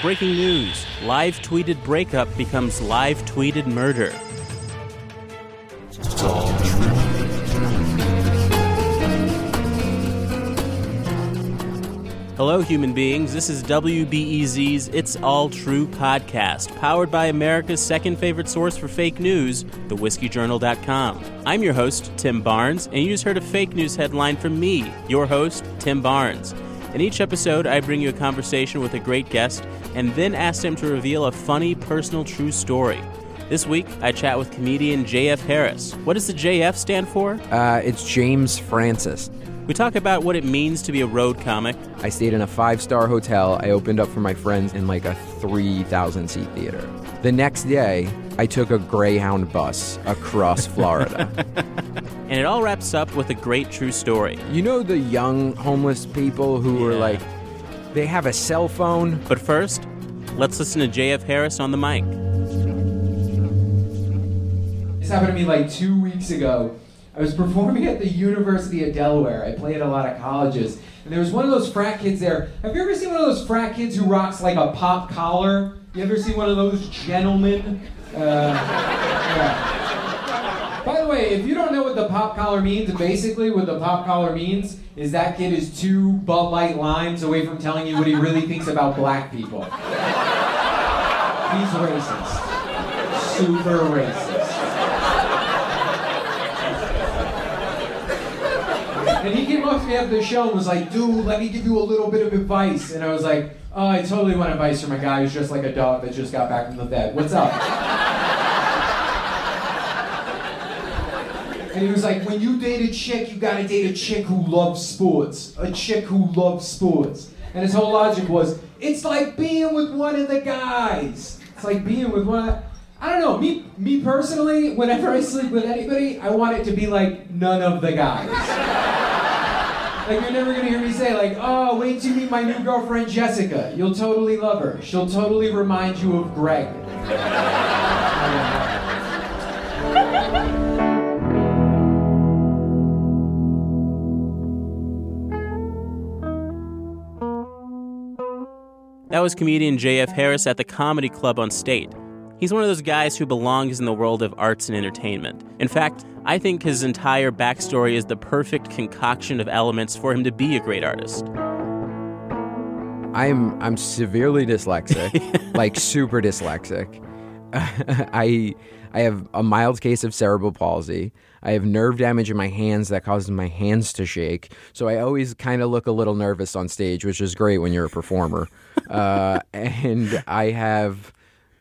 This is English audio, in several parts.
Breaking news live tweeted breakup becomes live tweeted murder. Hello, human beings. This is WBEZ's It's All True podcast, powered by America's second favorite source for fake news, thewhiskeyjournal.com. I'm your host, Tim Barnes, and you just heard a fake news headline from me, your host, Tim Barnes. In each episode, I bring you a conversation with a great guest and then ask them to reveal a funny, personal, true story. This week, I chat with comedian JF Harris. What does the JF stand for? Uh, it's James Francis. We talk about what it means to be a road comic. I stayed in a five star hotel. I opened up for my friends in like a 3,000 seat theater. The next day, I took a Greyhound bus across Florida. And it all wraps up with a great true story. you know the young homeless people who are Yeah. like, they have a cell phone? But first, let's listen to JF Harris on the mic. This happened to me like two weeks ago. I was performing at the University of Delaware. I played at a lot of colleges. And there was one of those frat kids there. Have you ever seen one of those frat kids who rocks like a pop collar? You ever see one of those gentlemen? Uh, yeah. By the way, if you don't know what the pop collar means, basically what the pop collar means is that kid is two Bud Light limes away from telling you what he really thinks about black people. He's racist. Super racist. And he came up to me after the show and was like, dude, let me give you a little bit of advice. And I was like, oh, I totally want advice from a guy who's just like a dog that just got back from the vet. What's up? and he was like, when you date a chick, you gotta date a chick who loves sports. A chick who loves sports. And his whole logic was, it's like being with one of the guys. It's like being with one of I don't know, me me personally, whenever I sleep with anybody, I want it to be like none of the guys. Like you're never gonna hear me say like, oh, wait till you meet my new girlfriend Jessica. You'll totally love her. She'll totally remind you of Greg. That was comedian JF Harris at the Comedy Club on State. He's one of those guys who belongs in the world of arts and entertainment. In fact, I think his entire backstory is the perfect concoction of elements for him to be a great artist. I'm I'm severely dyslexic, like super dyslexic. I I have a mild case of cerebral palsy. I have nerve damage in my hands that causes my hands to shake. So I always kind of look a little nervous on stage, which is great when you're a performer. uh, and I have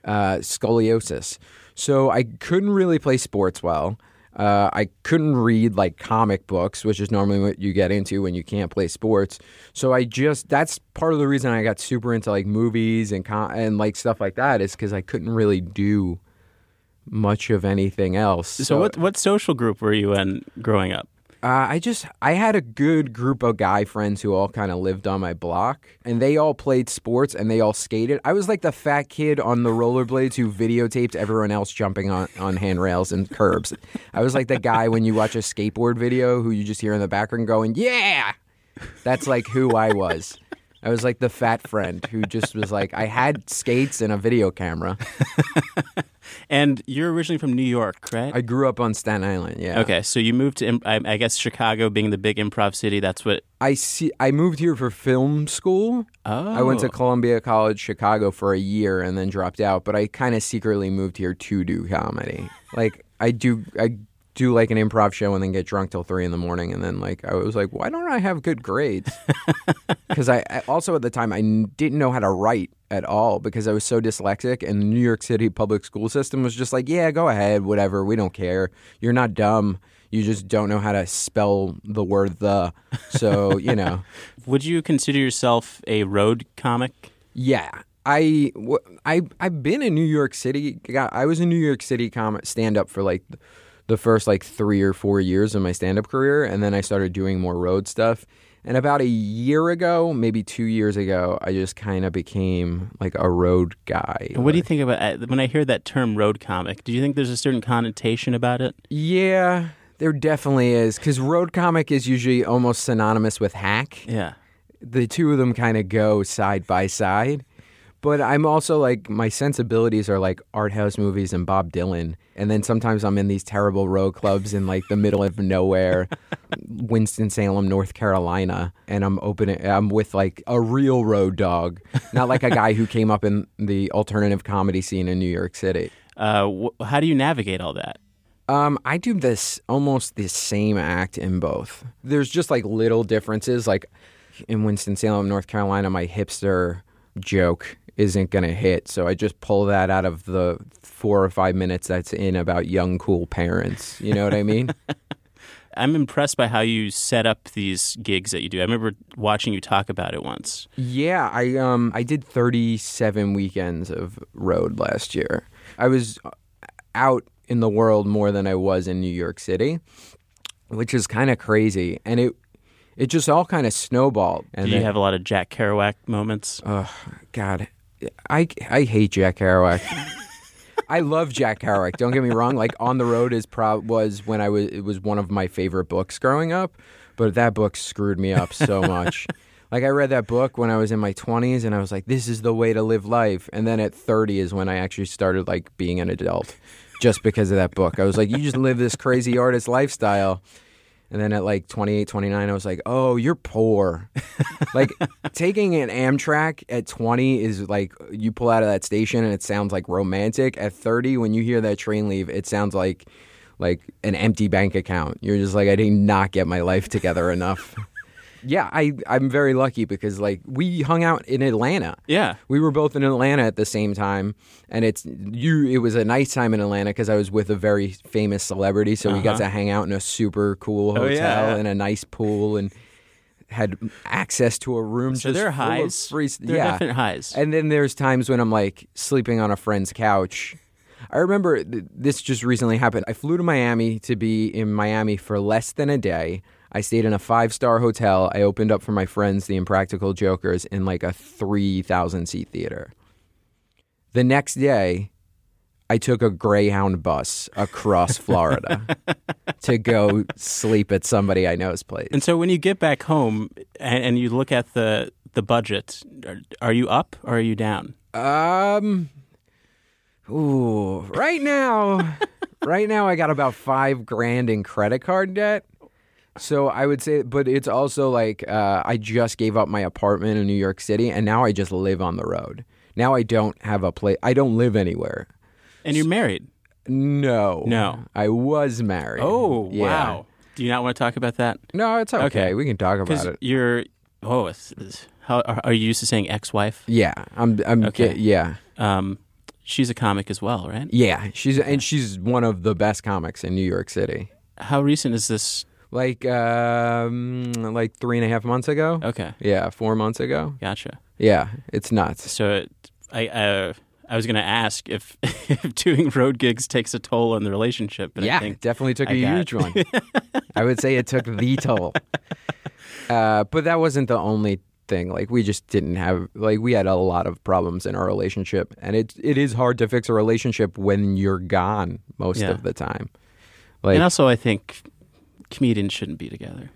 uh, scoliosis, so I couldn't really play sports well. Uh, I couldn't read like comic books, which is normally what you get into when you can't play sports. So I just that's part of the reason I got super into like movies and com- and like stuff like that is because I couldn't really do much of anything else. So, what what social group were you in growing up? Uh, I just I had a good group of guy friends who all kind of lived on my block, and they all played sports and they all skated. I was like the fat kid on the rollerblades who videotaped everyone else jumping on on handrails and curbs. I was like the guy when you watch a skateboard video who you just hear in the background going, "Yeah." That's like who I was. I was like the fat friend who just was like I had skates and a video camera. And you're originally from New York, right? I grew up on Staten Island. Yeah. Okay, so you moved to, I, guess, Chicago being the big improv city. That's what. I see. I moved here for film school. Oh. I went to oh. Columbia College Chicago for a year and then dropped out, but I kind of secretly moved here to do comedy. Like I do I do like an improv show and then get drunk till 3 in the morning and then like I was like, why don't I have good grades? Cuz I, I also at the time I n- didn't know how to write at all because I was so dyslexic and the New York City public school system was just like, yeah, go ahead, whatever, we don't care. You're not dumb. You just don't know how to spell the word the. So, you know. Would you consider yourself a road comic? Yeah. I, I, I've been in New York City. I was in New York City comic stand up for like the first like three or four years of my stand up career. And then I started doing more road stuff. And about a year ago, maybe two years ago, I just kind of became like a road guy. And what do you think about uh, when I hear that term road comic? Do you think there's a certain connotation about it? Yeah, there definitely is. Because road comic is usually almost synonymous with hack. Yeah. the two of them kind of go side by side. But I'm also like my sensibilities are like art house movies and Bob Dylan. And then sometimes I'm in these terrible row clubs in like the middle of nowhere, Winston Salem, North Carolina, and I'm opening. I'm with like a real road dog, not like a guy who came up in the alternative comedy scene in New York City. Uh, wh- how do you navigate all that? Um, I do this almost the same act in both. There's just like little differences. Like in Winston Salem, North Carolina, my hipster joke isn't gonna hit, so I just pull that out of the four or five minutes that's in about young cool parents. You know what I mean? I'm impressed by how you set up these gigs that you do. I remember watching you talk about it once. Yeah, I um I did 37 weekends of road last year. I was out in the world more than I was in New York City, which is kind of crazy, and it it just all kind of snowballed. And Did you then- have a lot of Jack Kerouac moments? Oh God, I I hate Jack Kerouac. I love Jack Kerouac. Don't get me wrong. Like On the Road is pro- was when I was it was one of my favorite books growing up, but that book screwed me up so much. like I read that book when I was in my 20s and I was like this is the way to live life. And then at 30 is when I actually started like being an adult just because of that book. I was like you just live this crazy artist lifestyle. And then at like 28, 29, I was like, oh, you're poor. like taking an Amtrak at 20 is like you pull out of that station and it sounds like romantic. At 30, when you hear that train leave, it sounds like like an empty bank account. You're just like, I did not get my life together enough. yeah, I, I'm very lucky because like we hung out in Atlanta. Yeah. We were both in Atlanta at the same time, and it's you. It was a nice time in Atlanta because I was with a very famous celebrity, so we got Uh-huh. to hang out in a super cool Oh, hotel yeah. and a nice pool, and had access to a room. So just there are highs. free- There yeah, definite highs. and then there's times when I'm like sleeping on a friend's couch. I remember th- this just recently happened. I flew to Miami to be in Miami for less than a day. I stayed in a five star hotel. I opened up for my friends, the Impractical Jokers, in like a 3,000 seat theater. The next day, I took a Greyhound bus across Florida to go sleep at somebody I know's place. And so when you get back home and, and you look at the the budget, are, are you up or are you down? Um. Ooh, right now, right now I got about five grand in credit card debt. So I would say, but it's also like uh, I just gave up my apartment in New York City, and now I just live on the road. Now I don't have a place. I don't live anywhere. And you're married. No, No. I was married. Oh, Yeah. wow. Do you not want to talk about that? No, it's okay. Okay. We can talk Because about it. you're. Oh, it's, it's- how are are you used to saying ex-wife? Yeah, I'm. I'm. Okay. Yeah. Um, she's a comic as well, right? Yeah, she's and she's one of the best comics in New York City. How recent is this? Like um, like three and a half months ago. Okay, Yeah, four months ago. gotcha. Yeah, it's nuts. So it, I uh, I was going to ask if if doing road gigs takes a toll on the relationship, but yeah, I think it definitely took I a huge one. I would say it took the toll. Uh, but that wasn't the only thing. Like we just didn't have like we had a lot of problems in our relationship, and it it is hard to fix a relationship when you're gone most Yeah. of the time. Like and also I think comedians shouldn't be together.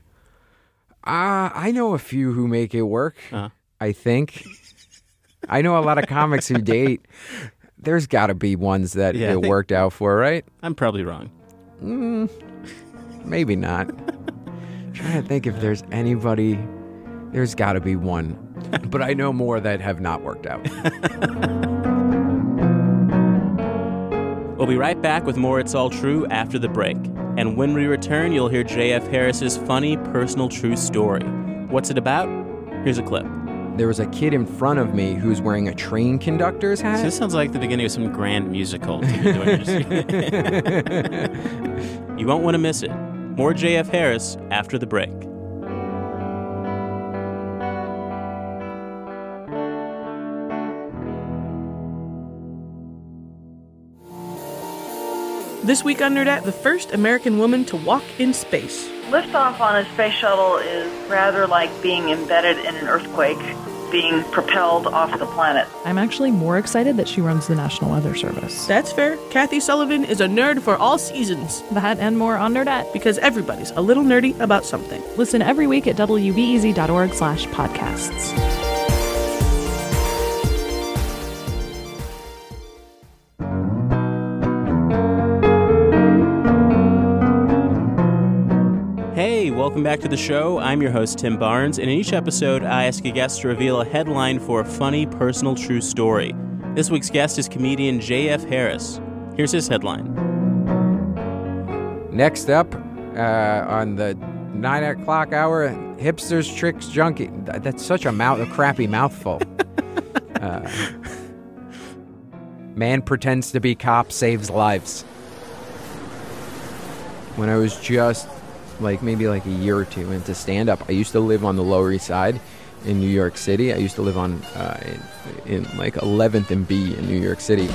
Uh, I know a few who make it work. Uh. I think. I know a lot of comics who date. There's got to be ones that Yeah, it worked out for, right? I'm probably wrong. Maybe not. trying to think if there's anybody. There's got to be one. but I know more that have not worked out. We'll be right back with more It's All True after the break. And when we return, you'll hear J.F. Harris's funny personal true story. What's it about? Here's a clip. There was a kid in front of me who was wearing a train conductor's hat. So this sounds like the beginning of some grand musical. to be doing. you won't want to miss it. More J.F. Harris after the break. This week on Nerdette, the first American woman to walk in space. Liftoff on a space shuttle is rather like being embedded in an earthquake, being propelled off the planet. I'm actually more excited that she runs the National Weather Service. That's fair. Kathy Sullivan is a nerd for all seasons That and more on Nerdette. because everybody's a little nerdy about something. Listen every week at wbez.org slash podcasts. Welcome back to the show. I'm your host, Tim Barnes, and in each episode, I ask a guest to reveal a headline for a funny, personal, true story. This week's guest is comedian J.F. Harris. Here's his headline. Next up uh, on the nine o'clock hour, hipsters, tricks, junkie. Th- That's such a mouth, a crappy mouthful. uh, man pretends to be cop, saves lives. When I was just like maybe like a year or two into stand up, I used to live on the Lower East Side in New York City. I used to live on uh, in, in like 11th and B in New York City.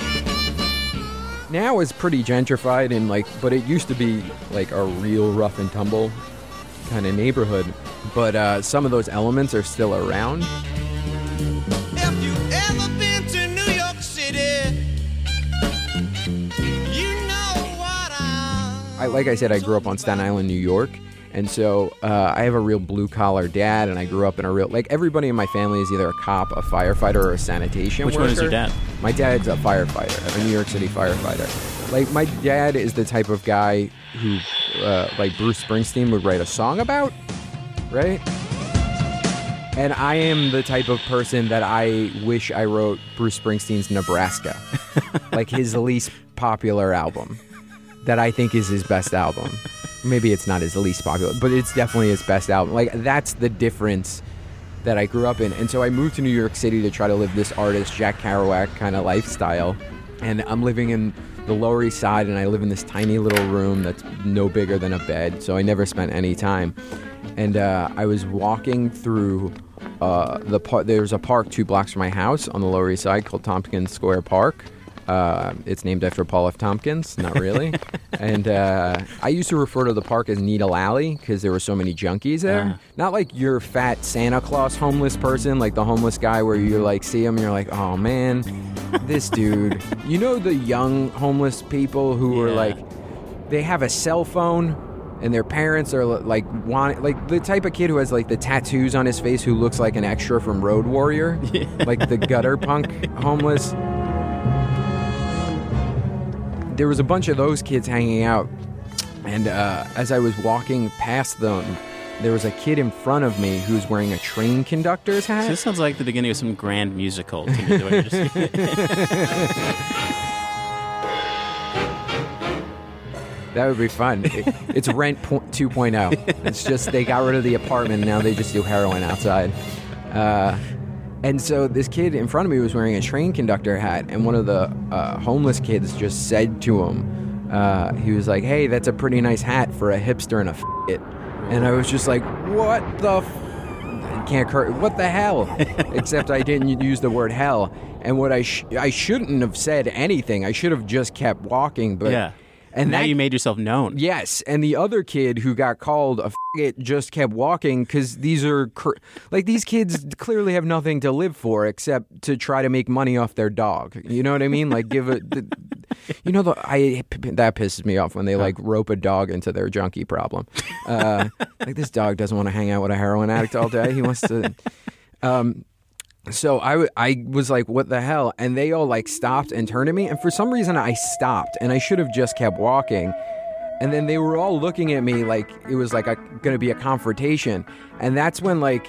Now it's pretty gentrified and like but it used to be like a real rough and tumble kind of neighborhood. But uh, some of those elements are still around I. Like i said i grew up on staten island new york and so uh, i have a real blue collar dad and i grew up in a real like everybody in my family is either a cop a firefighter or a sanitation Which worker one is your dad? my dad's a firefighter a new york city firefighter like my dad is the type of guy who uh, like bruce springsteen would write a song about right And I am the type of person that I wish I wrote Bruce Springsteen's Nebraska, like his least popular album, that I think is his best album. Maybe it's not his least popular, but it's definitely his best album. Like that's the difference that I grew up in. And so I moved to New York City to try to live this artist Jack Kerouac kind of lifestyle. And I'm living in the Lower East Side, and I live in this tiny little room that's no bigger than a bed. So I never spent any time. And uh, I was walking through uh, the park. There's a park two blocks from my house on the Lower East Side called Tompkins Square Park. Uh, it's named after Paul F. Tompkins, not really. and uh, I used to refer to the park as Needle Alley because there were so many junkies there. Ah. Not like your fat Santa Claus homeless person, like the homeless guy where you like see him you're like, oh man, this dude. You know the young homeless people who are like, they have a cell phone and their parents are like want like the type of kid who has like the tattoos on his face who looks like an extra from Road Warrior, like the gutter punk homeless. There was a bunch of those kids hanging out, and uh, as I was walking past them, there was a kid in front of me who was wearing a train conductor's So hat. this sounds like the beginning of some grand musical. To me, the way you're just- That would be fun. It- it's Rent po- 2.0. It's just they got rid of the apartment now they just do heroin outside. Uh, and so this kid in front of me was wearing a train conductor hat, and one of the uh, homeless kids just said to him, uh, he was like, "Hey, that's a pretty nice hat for a hipster and a f- it." And I was just like, "What the?" F-? I can't cur- what the hell except i didn't use the word hell and what i sh- i shouldn't have said anything i should have just kept walking but yeah. And now that, you made yourself known. Yes, and the other kid who got called a it just kept walking because these are cr- like these kids clearly have nothing to live for except to try to make money off their dog. You know what I mean? Like give it. The, you know the I that pisses me off when they like rope a dog into their junkie problem. Uh, like this dog doesn't want to hang out with a heroin addict all day. He wants to. Um, so I, w- I was like, what the hell? And they all like stopped and turned to me. And for some reason, I stopped and I should have just kept walking. And then they were all looking at me like it was like a, gonna be a confrontation. And that's when like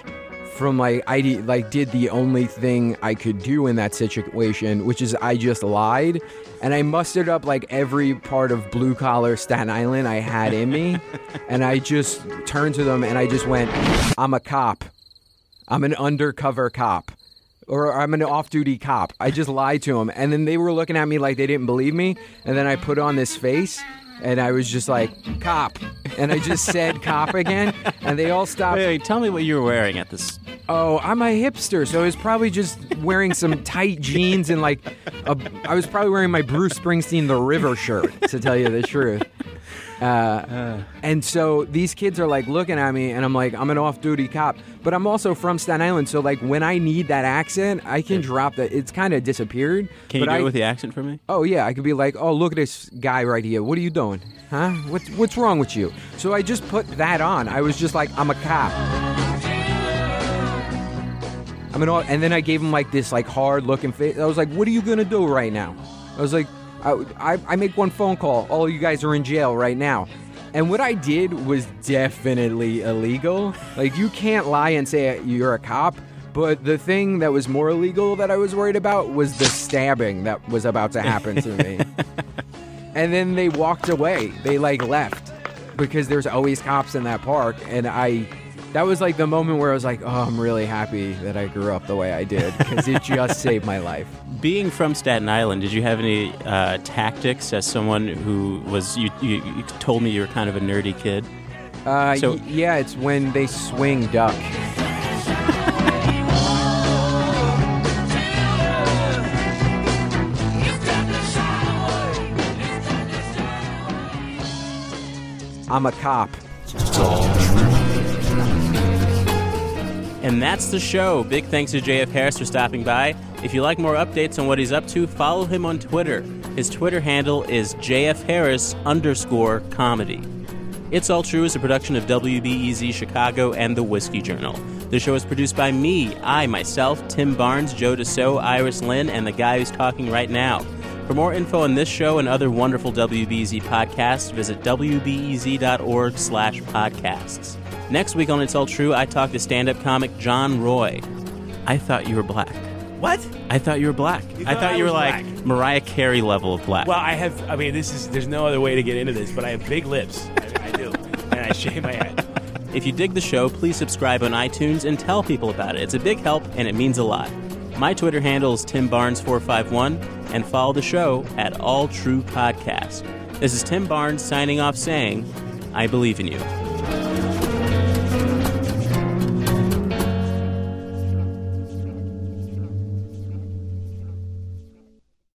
from like I de- like did the only thing I could do in that situation, which is I just lied. And I mustered up like every part of blue collar Staten Island I had in me. and I just turned to them and I just went, I'm a cop. I'm an undercover cop. Or I'm an off duty cop. I just lied to them. And then they were looking at me like they didn't believe me. And then I put on this face and I was just like, cop. And I just said cop again. And they all stopped. Wait, wait, tell me what you were wearing at this. Oh, I'm a hipster. So I was probably just wearing some tight jeans and like, a, I was probably wearing my Bruce Springsteen The River shirt, to tell you the truth. Uh, and so these kids are like looking at me, and I'm like, I'm an off-duty cop, but I'm also from Staten Island. So like, when I need that accent, I can drop that. It's kind of disappeared. Can you do I, it with the accent for me? Oh yeah, I could be like, oh look at this guy right here. What are you doing? Huh? What's what's wrong with you? So I just put that on. I was just like, I'm a cop. I'm an, and then I gave him like this like hard looking face. I was like, what are you gonna do right now? I was like, I, I, I make one phone call. All you guys are in jail right now. And what I did was definitely illegal. Like, you can't lie and say you're a cop. But the thing that was more illegal that I was worried about was the stabbing that was about to happen to me. and then they walked away. They like left because there's always cops in that park. And I, that was like the moment where I was like, oh, I'm really happy that I grew up the way I did because it just saved my life. Being from Staten Island, did you have any uh, tactics as someone who was, you, you, you told me you were kind of a nerdy kid? Uh, So- y- yeah, it's when they swing duck. I'm a cop. And that's the show. Big thanks to JF Harris for stopping by. If you like more updates on what he's up to, follow him on Twitter. His Twitter handle is JF Harris underscore comedy. It's All True is a production of WBEZ Chicago and The Whiskey Journal. The show is produced by me, I, myself, Tim Barnes, Joe DeSoe, Iris Lynn, and the guy who's talking right now. For more info on this show and other wonderful WBEZ podcasts, visit wbez.org slash podcasts. Next week on It's All True, I talk to stand-up comic John Roy. I thought you were black. What? I thought you were black. I thought thought I you were like black. Mariah Carey level of black. Well, I have. I mean, this is. There's no other way to get into this, but I have big lips. I, I do, and I shave my head. If you dig the show, please subscribe on iTunes and tell people about it. It's a big help and it means a lot. My Twitter handle is TimBarnes451 and follow the show at All True Podcast. This is Tim Barnes signing off saying, I believe in you.